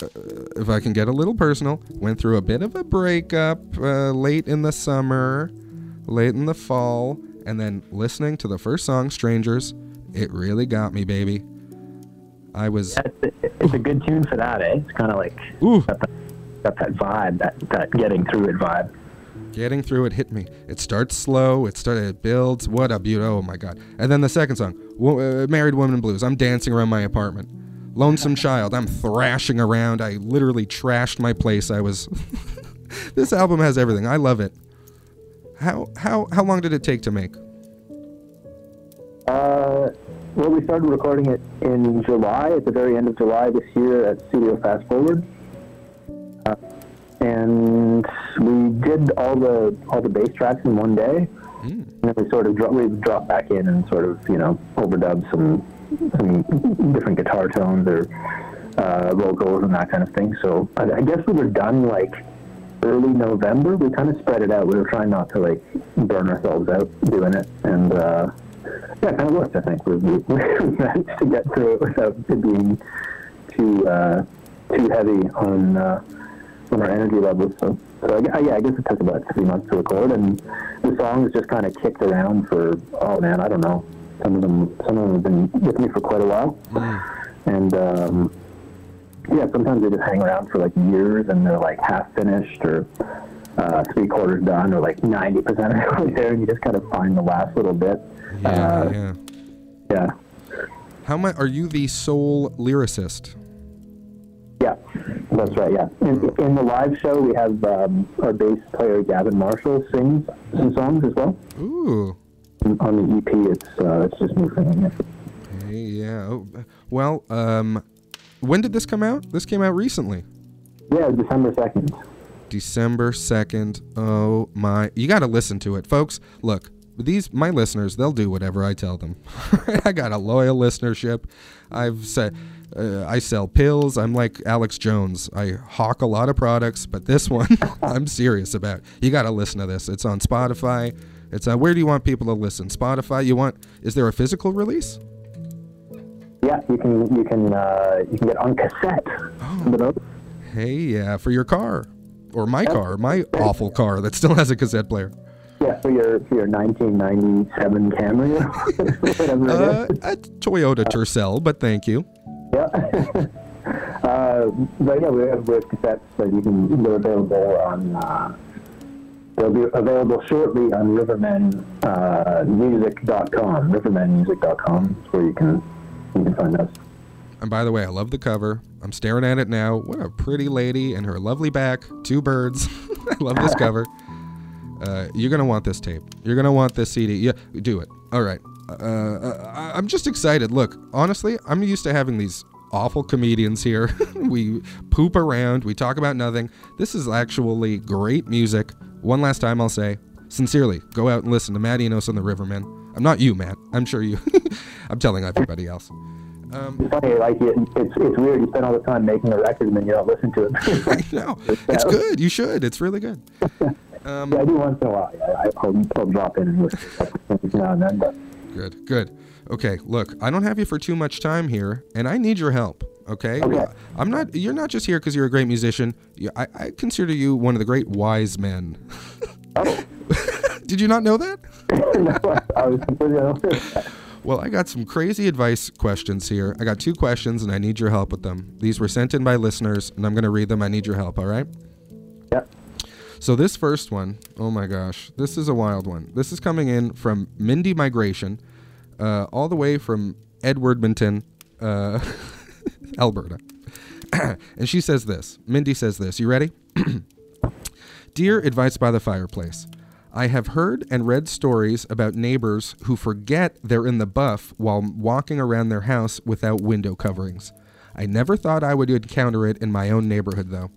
if I can get a little personal, went through a bit of a breakup uh, late in the summer, late in the fall, and then listening to the first song, Strangers, it really got me, baby. I was. It's a good tune for that, eh? It's kind of like got that, got that vibe, that that getting through it vibe. Getting through it hit me. It starts slow. It started. It builds. What a beauty! Oh my god! And then the second song, uh, "Married Woman Blues." I'm dancing around my apartment. "Lonesome Child." I'm thrashing around. I literally trashed my place. I was. this album has everything. I love it. How how how long did it take to make? Uh, well, we started recording it in July, at the very end of July this year at Studio Fast Forward. Uh, and we did all the all the bass tracks in one day, and then we sort of dro- we dropped back in and sort of you know overdubbed some some different guitar tones or uh, vocals and that kind of thing. So I, I guess we were done like early November. We kind of spread it out. We were trying not to like burn ourselves out doing it, and uh, yeah, it kind of worked. I think we, we, we managed to get through it without it being too uh, too heavy on uh, on our energy levels. So, so I, yeah, I guess it took about three months to record, and the songs just kind of kicked around for oh man, I don't know. Some of them, some of them have been with me for quite a while, and um, yeah, sometimes they just hang around for like years, and they're like half finished or uh, three quarters done, or like ninety percent of there, and you just kind of find the last little bit. Yeah, Uh, yeah. yeah. How much are you the sole lyricist? Yeah, that's right. Yeah, in, in the live show, we have um, our bass player Gavin Marshall sings some songs as well. Ooh. On the EP, it's uh, it's just me singing it. Hey, yeah. Oh, well, um, when did this come out? This came out recently. Yeah, December second. December 2nd. Oh my. You got to listen to it. Folks, look, these my listeners, they'll do whatever I tell them. I got a loyal listenership. I've said uh, I sell pills. I'm like Alex Jones. I hawk a lot of products, but this one I'm serious about. You got to listen to this. It's on Spotify. It's uh, where do you want people to listen? Spotify. You want is there a physical release? Yeah, you can you can uh, you can get on cassette. Oh. Hey, yeah, for your car or my car, my awful car that still has a cassette player. Yeah, for your for your 1997 Camry, whatever Uh, a Toyota Tercel, but thank you. Yeah. uh, but yeah, we have, we have cassettes that you can. They're available on. Uh, they'll be available shortly on RivermanMusic.com. RivermanMusic.com is where you can you can find us. And by the way, I love the cover. I'm staring at it now. What a pretty lady and her lovely back. Two birds. I love this cover. Uh, you're gonna want this tape. You're gonna want this CD. Yeah, do it. All right. Uh, uh, I- I'm just excited. Look, honestly, I'm used to having these awful comedians here. we poop around. We talk about nothing. This is actually great music. One last time, I'll say, sincerely, go out and listen to Matt Enos and the Rivermen. I'm not you, Matt. I'm sure you. I'm telling everybody else. Um, It's funny, like it, it's it's weird. You spend all the time making a record and then you don't listen to it. I know. It's good. You should. It's really good. Um, yeah, I do once in a while. I, I'll, I'll drop in and listen now and then. But Good, good. Okay, look, I don't have you for too much time here, and I need your help. Okay, Okay. I'm not. You're not just here because you're a great musician. I, I consider you one of the great wise men. Oh. Did you not know that? I was completely unaware. Well, I got some crazy advice questions here. I got two questions, and I need your help with them. These were sent in by listeners, and I'm going to read them. I need your help. All right? Yep. So this first one, oh my gosh, this is a wild one. This is coming in from Mindy Migration, uh, all the way from Edwardmonton, uh, Alberta. and she says this. Mindy says this. You ready? Dear Advice by the Fireplace, I have heard and read stories about neighbors who forget they're in the buff while walking around their house without window coverings. I never thought I would encounter it in my own neighborhood, though.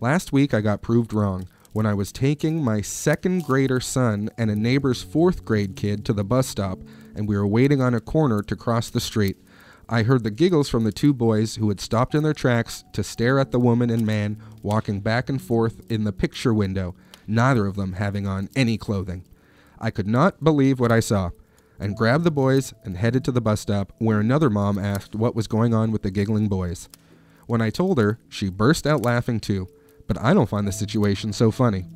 Last week I got proved wrong when I was taking my second grader son and a neighbor's fourth grade kid to the bus stop and we were waiting on a corner to cross the street. I heard the giggles from the two boys who had stopped in their tracks to stare at the woman and man walking back and forth in the picture window, neither of them having on any clothing. I could not believe what I saw and grabbed the boys and headed to the bus stop where another mom asked what was going on with the giggling boys. When I told her, she burst out laughing too. But I don't find the situation so funny.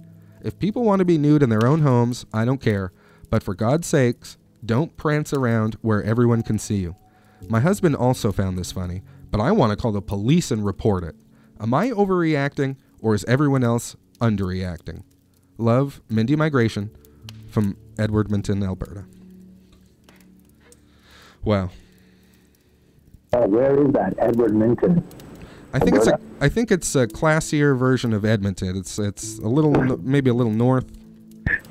If people want to be nude in their own homes, I don't care. But for God's sakes, don't prance around where everyone can see you. My husband also found this funny, but I want to call the police and report it. Am I overreacting or is everyone else underreacting? Love, Mindy Migration from Edward Minton, Alberta. Wow. Uh, where is that, Edward Minton? I think it's a I think it's a classier version of Edmonton. It's it's a little maybe a little north.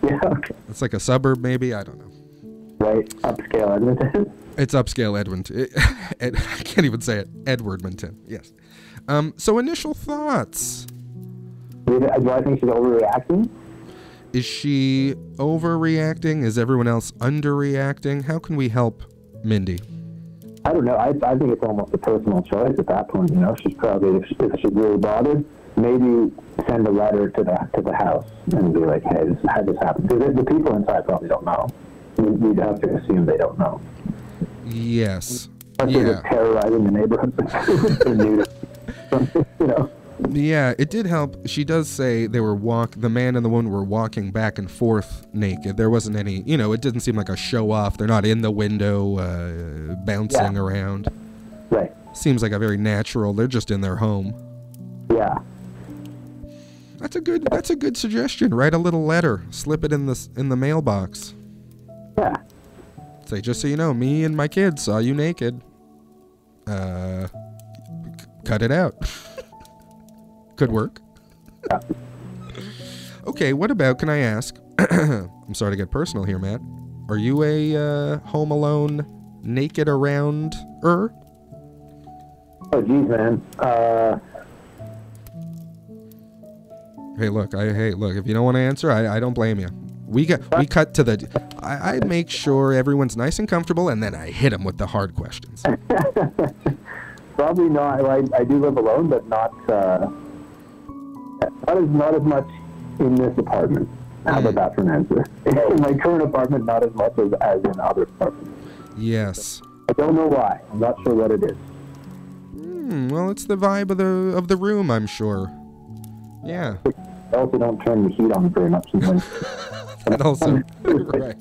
Yeah, okay. It's like a suburb maybe, I don't know. Right, upscale Edmonton. It's upscale Edmonton. Ed, I can't even say it. Edwardmonton. Yes. Um, so initial thoughts. You- do I think she's overreacting? Is she overreacting? Is everyone else underreacting? How can we help Mindy? I don't know. I, I think it's almost a personal choice at that point. You know, she's probably if, she, if she's really bothered, maybe send a letter to the to the house and be like, "Hey, this had this happened." Because the, the people inside probably don't know. We- We'd have to assume they don't know. Yes. Unless Yeah. terrorizing the neighborhood. They're new to- you know. Yeah, it did help. She does say they were walk. The man and the woman were walking back and forth naked. There wasn't any, you know, it didn't seem like a show off. They're not in the window, uh, bouncing Yeah. around. Right. Seems like a very natural. They're just in their home. Yeah. That's a good. That's a good suggestion. Write a little letter. Slip it in the in the mailbox. Yeah. Say just so you know, me and my kids saw you naked. Uh, c- cut it out. Could work. Okay, what about? Can I ask? I'm sorry to get personal here, Matt. Are you a uh, Home Alone naked around er? Oh, geez, man. Uh, Hey, look, I hey, look. If you don't want to answer, I, I don't blame you. We got we cut to the. I, I make sure everyone's nice and comfortable, and then I hit them with the hard questions. probably not. I, I do live alone, but not uh, not as not as much in this apartment. How about that for an answer? in my current apartment, not as much as, as in other apartments. Yes. I don't know why. I'm not sure what it is. Hmm, well, it's the vibe of the of the room, I'm sure. Yeah. I also don't turn the heat on very much. Sometimes. That also right.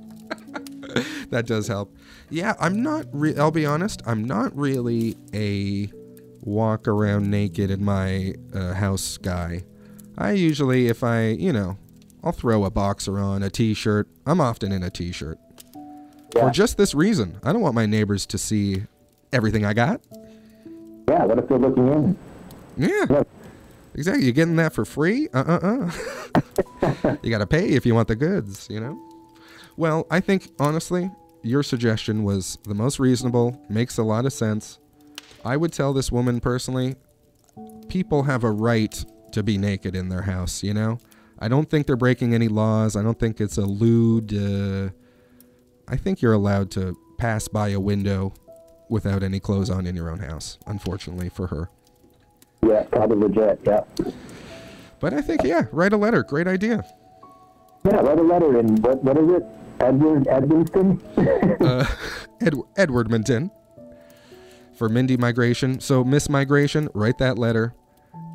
that does help. Yeah, I'm not. Re- I'll be honest. I'm not really a walk around naked in my uh, house guy. I usually, if I, you know, I'll throw a boxer on, a t-shirt. I'm often in a t-shirt. For just this reason, I don't want my neighbors to see everything I got. Yeah, what if they're looking in? Yeah. Exactly. You're getting that for free? Uh uh uh. you got to pay if you want the goods, you know? Well, I think, honestly, your suggestion was the most reasonable, makes a lot of sense. I would tell this woman personally people have a right to be naked in their house, you know? I don't think they're breaking any laws. I don't think it's a lewd. Uh, I think you're allowed to pass by a window without any clothes on in your own house, unfortunately for her. Yeah, probably legit. Yeah. But I think, yeah, write a letter. Great idea. Yeah, write a letter And what what is it? Edward Edwinston? uh, Ed- Edward Minton for Mindy Migration. So, Miss Migration, write that letter.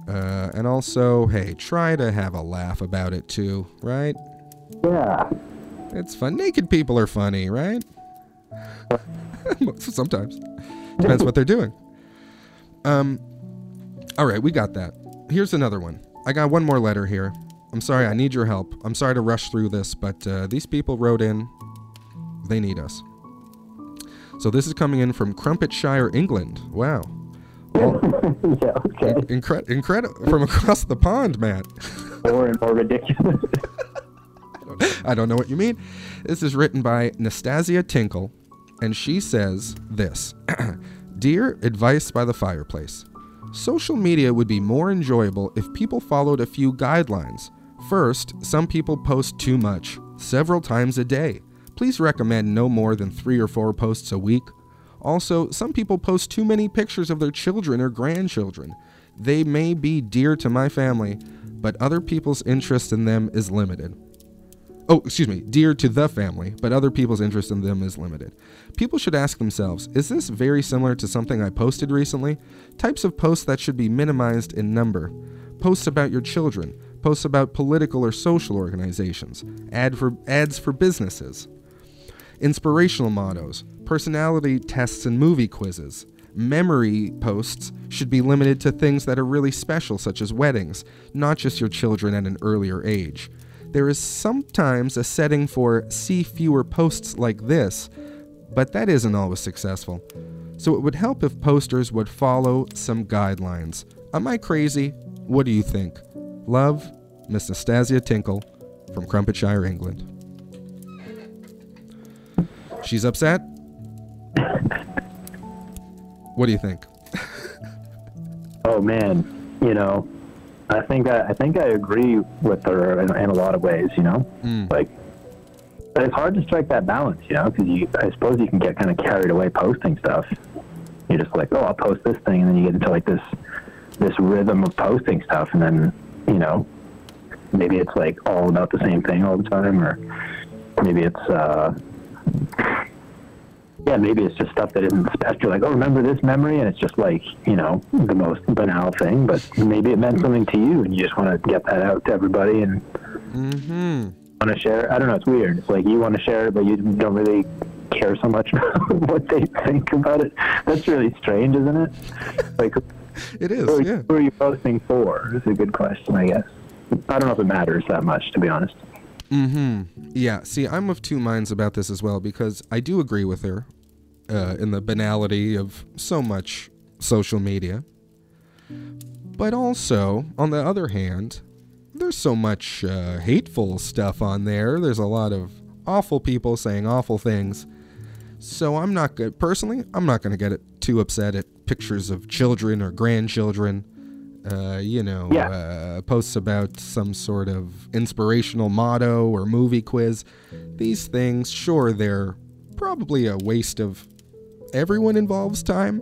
Uh, and also, hey, try to have a laugh about it too, right? Yeah. It's fun. Naked people are funny, right? Sometimes. Depends what they're doing. Um, all right, we got that. Here's another one. I got one more letter here. I'm sorry, I need your help. I'm sorry to rush through this, but uh, these people wrote in. They need us. So this is coming in from Crumpetshire, England. Wow. yeah, okay. Incre- incredible from across the pond, Matt. More and more ridiculous. I don't know what you mean. This is written by Nastasia Tinkle, and she says this Dear Advice by the Fireplace, social media would be more enjoyable if people followed a few guidelines. First, some people post too much, several times a day. Please recommend no more than three or four posts a week. Also, some people post too many pictures of their children or grandchildren. They may be dear to my family, but other people's interest in them is limited. oh, excuse me, dear to the family, but other people's interest in them is limited. People should ask themselves is this very similar to something I posted recently? Types of posts that should be minimized in number. Posts about your children, posts about political or social organizations, ad for, ads for businesses, inspirational mottos, personality tests and movie quizzes. Memory posts should be limited to things that are really special, such as weddings, not just your children at an earlier age. There is sometimes a setting for see fewer posts like this, but that isn't always successful. So it would help if posters would follow some guidelines. Am I crazy? What do you think? Love, Miss Nastasia Tinkle from Crumpetshire, England. She's upset? What do you think? Oh man, you know, I think I, I think I agree with her in, in a lot of ways. You know, Mm. like, but it's hard to strike that balance. You know, because you I suppose you can get kind of carried away posting stuff. You're just like, oh, I'll post this thing, and then you get into like this this rhythm of posting stuff, and then you know, maybe it's like all about the same thing all the time, or maybe it's uh, yeah, maybe it's just stuff that isn't special. You're like, oh, remember this memory, and it's just like you know the most banal thing, but maybe it meant something to you, and you just want to get that out to everybody and Mm-hmm. want to share. I don't know. It's weird. It's like you want to share it, but you don't really care so much about what they think about it. That's really strange, isn't it? Like, it is. Who, yeah. who are you posting for? Is a good question, I guess. I don't know if it matters that much, to be honest. Mm-hmm. Yeah. See, I'm of two minds about this as well because I do agree with her uh, in the banality of so much social media. But also, on the other hand, there's so much uh, hateful stuff on there. There's a lot of awful people saying awful things. So I'm not good. Personally, I'm not going to get too upset at pictures of children or grandchildren. Uh, you know, uh, posts about some sort of inspirational motto or movie quiz. These things, sure, they're probably a waste of everyone involved's time.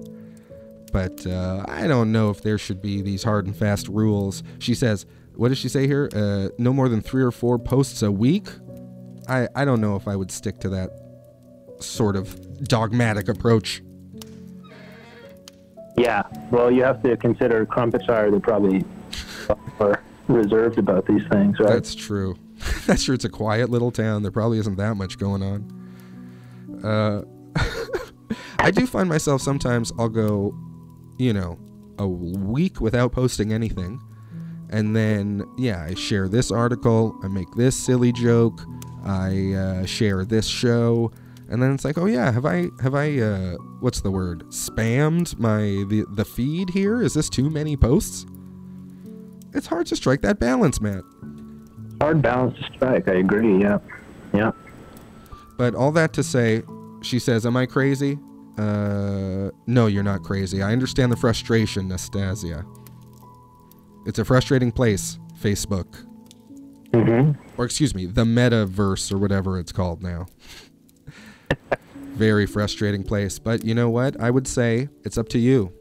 But uh, I don't know if there should be these hard and fast rules. She says, what does she say here? Uh, no more than three or four posts a week? I, I don't know if I would stick to that sort of dogmatic approach. Yeah. Well, you have to consider crumpets are They're probably are reserved about these things, right? That's true. That's true. It's a quiet little town. There probably isn't that much going on. Uh, I do find myself sometimes I'll go, you know, a week without posting anything. And then, yeah, I share this article, I make this silly joke, I uh, share this show, and then it's like, oh yeah, have I have I uh, what's the word? Spammed my the the feed here? Is this too many posts? It's hard to strike that balance, Matt. Hard balance to strike. I agree. Yeah. Yeah. But all that to say, she says, "Am I crazy?" Uh, no, you're not crazy. I understand the frustration, Nastasia. It's a frustrating place, Facebook. Mm-hmm. Or excuse me, the metaverse or whatever it's called now. Very frustrating place. But you know what? I would say it's up to you.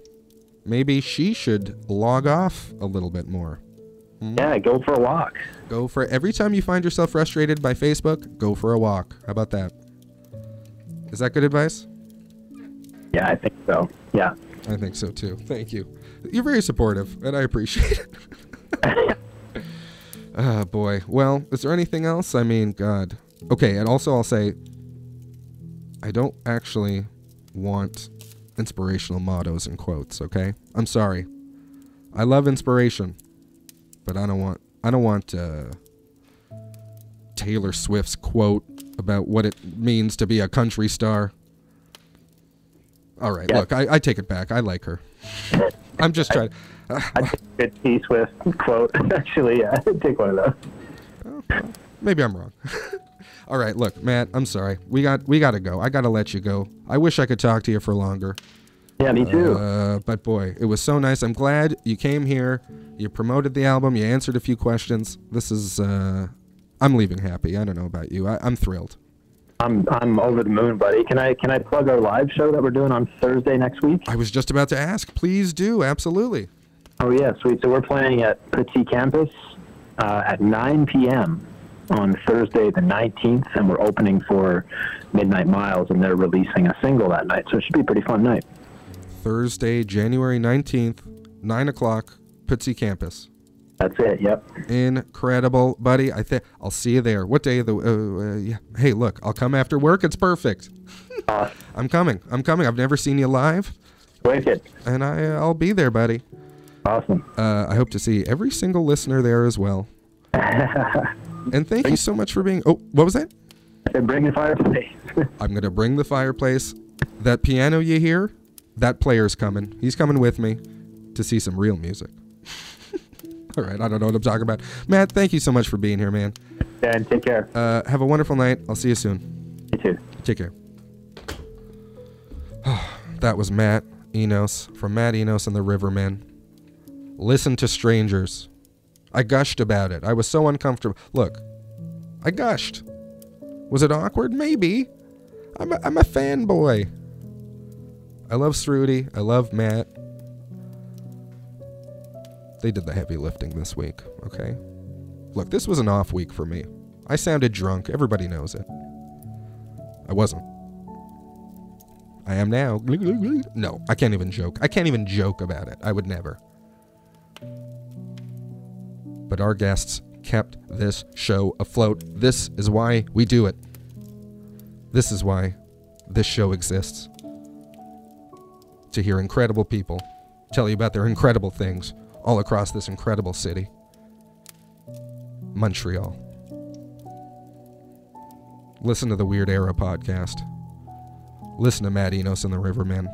Maybe she should log off a little bit more. Hmm? Yeah, go for a walk. Go for every time you find yourself frustrated by Facebook, go for a walk. How about that? Is that good advice? Yeah, I think so. Yeah. I think so too. Thank you. You're very supportive, and I appreciate it. Ah, boy. Well, is there anything else? I mean, God. Okay, and also I'll say, I don't actually want inspirational mottos and quotes. Okay, I'm sorry. I love inspiration, but I don't want. I don't want uh, Taylor Swift's quote about what it means to be a country star. All right, Yeah. look, I, I take it back. I like her. I'm just trying. I take a good T Swift quote. Actually, yeah, take one of those. Maybe I'm wrong. All right, look, Matt, I'm sorry. We got we got to go. I got to let you go. I wish I could talk to you for longer. Yeah, me too. Uh, but boy, it was so nice. I'm glad you came here. You promoted the album. You answered a few questions. This is uh I'm leaving happy. I don't know about you. I, I'm thrilled. I'm I'm over the moon, buddy. Can I can I plug our live show that we're doing on Thursday next week? I was just about to ask. Please do. Absolutely. Oh yeah, sweet. So we're playing at Petit Campus uh, at 9 p.m. on Thursday the 19th, and we're opening for Midnight Miles, and they're releasing a single that night. So it should be a pretty fun night. Thursday, January 19th, 9 o'clock, Petit campus. That's it. Yep. Incredible, buddy. I think I'll see you there. What day of the? Uh, uh, yeah. Hey, look, I'll come after work. It's perfect. I'm coming. I'm coming. I've never seen you live. Wicked. And I, uh, I'll be there, buddy. Awesome. Uh, I hope to see every single listener there as well. and thank you so much for being. Oh, what was that? Bring the fireplace. I'm gonna bring the fireplace. That piano you hear, that player's coming. He's coming with me to see some real music. All right, I don't know what I'm talking about. Matt, thank you so much for being here, man. Dan, take care. Uh, have a wonderful night. I'll see you soon. You too. Take care. that was Matt Enos from Matt Enos and the Rivermen. Listen to strangers. I gushed about it. I was so uncomfortable. Look, I gushed. Was it awkward? Maybe. I'm a, I'm a fanboy. I love Sruti. I love Matt. They did the heavy lifting this week, okay? Look, this was an off week for me. I sounded drunk. Everybody knows it. I wasn't. I am now. No, I can't even joke. I can't even joke about it. I would never. But our guests kept this show afloat. This is why we do it. This is why this show exists. To hear incredible people tell you about their incredible things all across this incredible city. Montreal. Listen to the Weird Era podcast. Listen to Matt Enos and the Rivermen.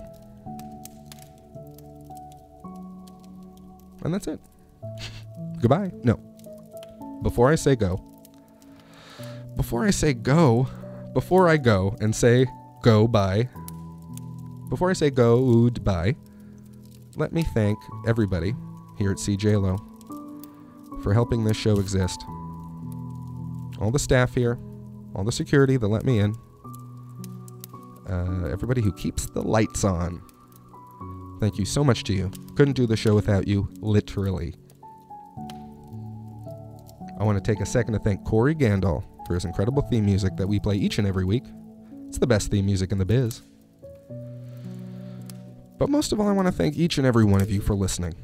And that's it. Goodbye. No. Before I say go, before I say go, before I go and say go bye, before I say go goodbye, let me thank everybody here at CJLO for helping this show exist. All the staff here, all the security that let me in, uh, everybody who keeps the lights on. Thank you so much to you. Couldn't do the show without you, literally. I want to take a second to thank Corey Gandol for his incredible theme music that we play each and every week. It's the best theme music in the biz. But most of all, I want to thank each and every one of you for listening.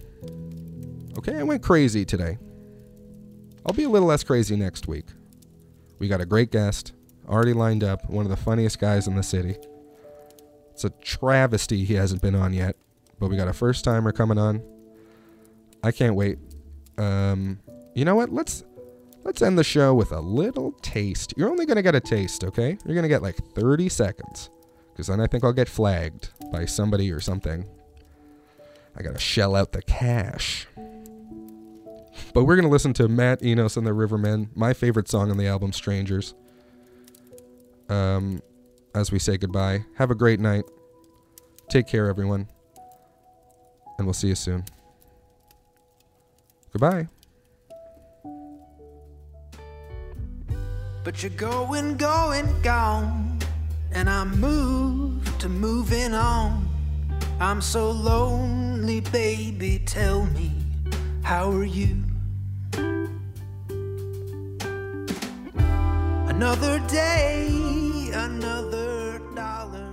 Okay, I went crazy today. I'll be a little less crazy next week. We got a great guest already lined up, one of the funniest guys in the city. It's a travesty he hasn't been on yet, but we got a first timer coming on. I can't wait. Um, you know what? Let's let's end the show with a little taste. You're only gonna get a taste, okay? You're gonna get like 30 seconds, because then I think I'll get flagged by somebody or something. I gotta shell out the cash. But we're gonna listen to Matt Enos and the Rivermen, my favorite song on the album, Strangers. Um, as we say goodbye, have a great night. Take care, everyone, and we'll see you soon. Goodbye. But you're going, going, gone. And I'm moved to moving on. I'm so lonely, baby. Tell me, how are you? Another day, another dollar.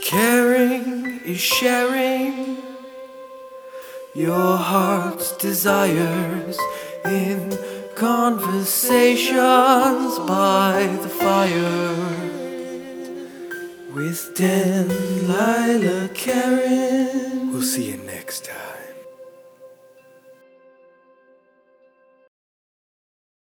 Caring is sharing your heart's desires in conversations by the fire with Dan, Lila, Karen. We'll see you next time.